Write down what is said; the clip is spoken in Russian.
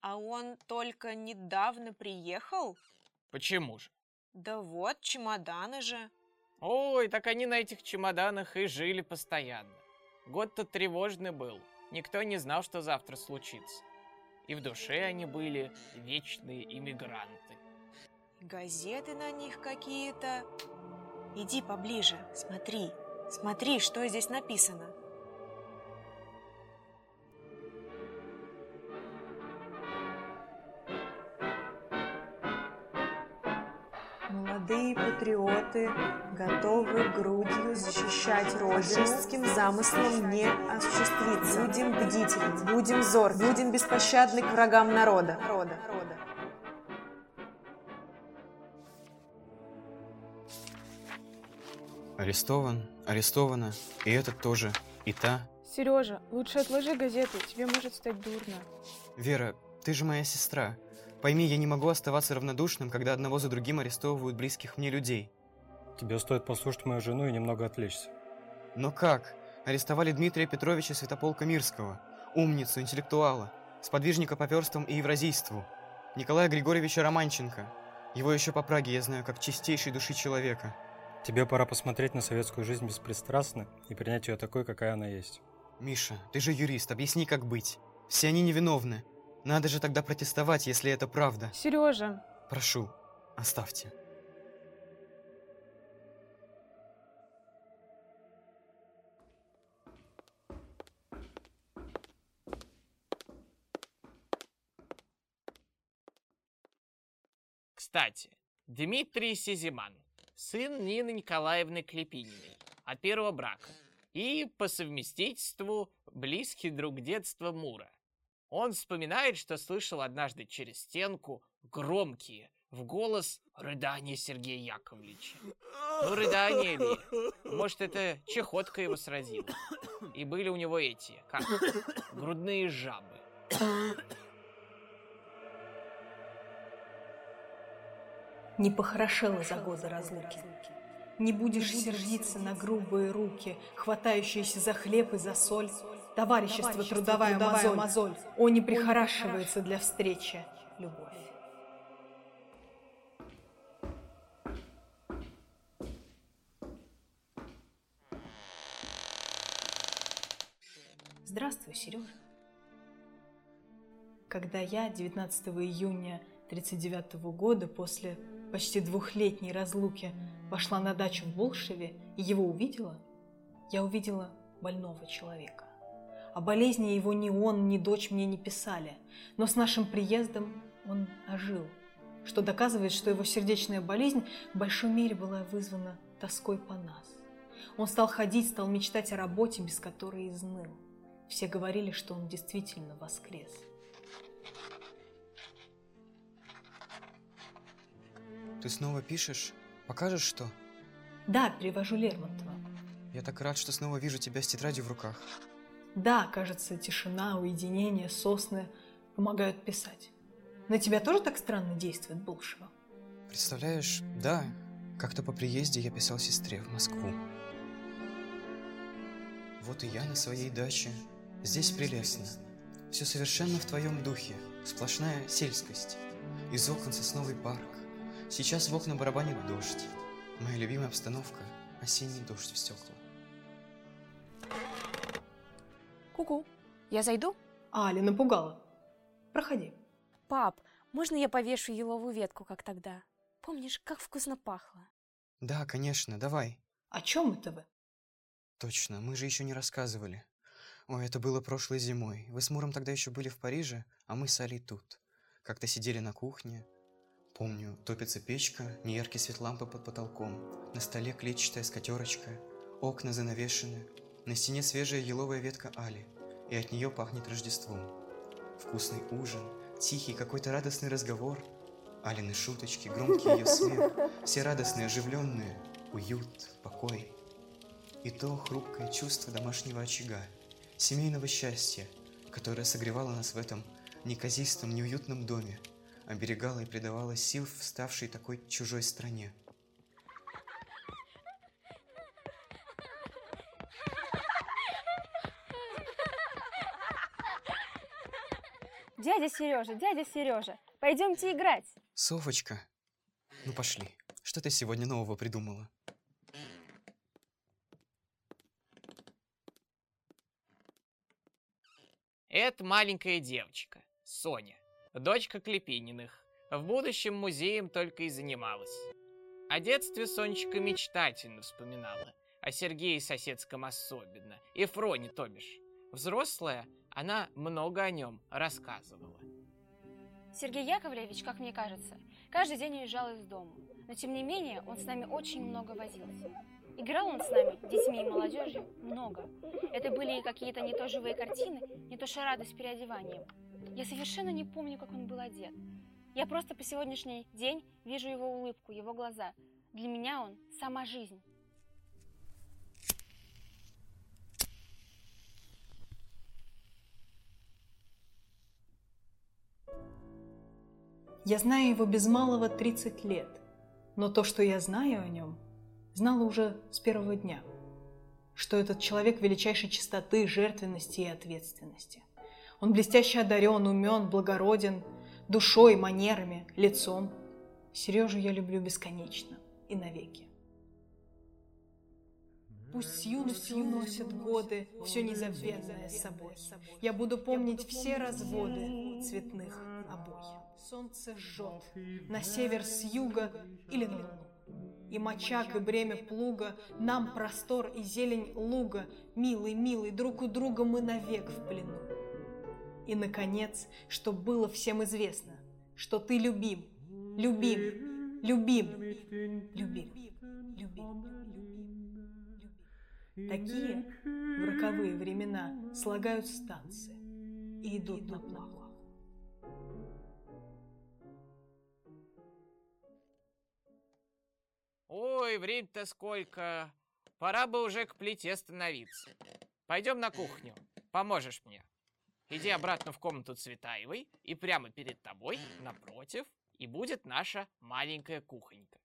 А он только недавно приехал? Почему же? Да вот, чемоданы же. Ой, так они на этих чемоданах и жили постоянно. Год-то тревожный был. Никто не знал, что завтра случится. И в душе они были вечные иммигранты. Газеты на них какие-то. Иди поближе, смотри. Смотри, что здесь написано. Молодые патриоты готовы грудью защищать Родину. Фашистским замыслом не осуществиться. Будем бдительны, будем зор, будем беспощадны к врагам народа. народа. Арестован, арестована, и этот тоже, и та. Сережа, лучше отложи газету, тебе может стать дурно. Вера, ты же моя сестра. Пойми, я не могу оставаться равнодушным, когда одного за другим арестовывают близких мне людей. Тебе стоит послушать мою жену и немного отвлечься. Но как? Арестовали Дмитрия Петровича Святополка Мирского, умницу, интеллектуала, сподвижника по перстам и евразийству, Николая Григорьевича Романченко. Его еще по Праге я знаю как чистейшей души человека. Тебе пора посмотреть на советскую жизнь беспристрастно и принять ее такой, какая она есть. Миша, ты же юрист, объясни, как быть. Все они невиновны. Надо же тогда протестовать, если это правда. Сережа. Прошу, оставьте. Кстати, Дмитрий Сизиман, сын Нины Николаевны Клепининой от первого брака и по совместительству близкий друг детства Мура. Он вспоминает, что слышал однажды через стенку громкие в голос рыдания Сергея Яковлевича. Ну, рыдание ли? Может, это чехотка его сразила. И были у него эти, как, грудные жабы. Не похорошело за годы разлуки. Не будешь сердиться на грубые руки, хватающиеся за хлеб и за соль. Товарищество, трудовая, мозоль. мозоль. О, не прихорашивается для встречи любовь. Здравствуй, Сережа. Когда я 19 июня 1939 года после почти двухлетней разлуки пошла на дачу в Болшеве и его увидела, я увидела больного человека. О болезни его ни он, ни дочь мне не писали, но с нашим приездом он ожил, что доказывает, что его сердечная болезнь в большой мере была вызвана тоской по нас. Он стал ходить, стал мечтать о работе, без которой изныл. Все говорили, что он действительно воскрес. Ты снова пишешь? Покажешь что? Да, перевожу Лермонтова. Я так рад, что снова вижу тебя с тетрадью в руках. Да, кажется, тишина, уединение, сосны помогают писать. На тебя тоже так странно действует Булшева? Представляешь, да, как-то по приезде я писал сестре в Москву. Вот и я на своей даче. Здесь прелестно. Все совершенно в твоем духе. Сплошная сельскость. Из окон сосновый парк. Сейчас в окна барабанит дождь. Моя любимая обстановка – осенний дождь в стекла. Ку-ку, я зайду? А, Али напугала. Проходи. Пап, можно я повешу еловую ветку, как тогда? Помнишь, как вкусно пахло? Да, конечно, давай. О чем это вы? Точно, мы же еще не рассказывали. Ой, это было прошлой зимой. Вы с Муром тогда еще были в Париже, а мы с Али тут. Как-то сидели на кухне, Помню, топится печка, неяркий свет лампы под потолком, на столе клетчатая скатерочка, окна занавешены, на стене свежая еловая ветка Али, и от нее пахнет Рождеством. Вкусный ужин, тихий какой-то радостный разговор, Алины шуточки, громкий ее смех, все радостные, оживленные, уют, покой. И то хрупкое чувство домашнего очага, семейного счастья, которое согревало нас в этом неказистом, неуютном доме, оберегала и придавала сил в ставшей такой чужой стране. Дядя Сережа, дядя Сережа, пойдемте играть. Софочка, ну пошли. Что ты сегодня нового придумала? Это маленькая девочка, Соня, дочка Клепининых. В будущем музеем только и занималась. О детстве Сонечка мечтательно вспоминала, о Сергее Соседском особенно, и Фроне, то бишь. Взрослая, она много о нем рассказывала. Сергей Яковлевич, как мне кажется, каждый день уезжал из дома. Но тем не менее, он с нами очень много возился. Играл он с нами, детьми и молодежью, много. Это были какие-то не то живые картины, не то шарады с переодеванием. Я совершенно не помню, как он был одет. Я просто по сегодняшний день вижу его улыбку, его глаза. Для меня он сама жизнь. Я знаю его без малого 30 лет, но то, что я знаю о нем, знала уже с первого дня. Что этот человек величайшей чистоты, жертвенности и ответственности. Он блестяще одарен, умен, благороден, душой, манерами, лицом. Сережу я люблю бесконечно и навеки. Пусть с юностью носят годы все незабвенное с собой. Я буду помнить все разводы цветных. Солнце жжет на север с юга или на луну. И мочак, и бремя плуга, нам простор и зелень луга, Милый, милый, друг у друга мы навек в плену. И, наконец, что было всем известно, что ты любим, любим, любим, любим, любим. Такие в роковые времена слагают станции и идут на плаву. Ой, время-то сколько. Пора бы уже к плите становиться. Пойдем на кухню. Поможешь мне. Иди обратно в комнату Цветаевой, и прямо перед тобой, напротив, и будет наша маленькая кухонька.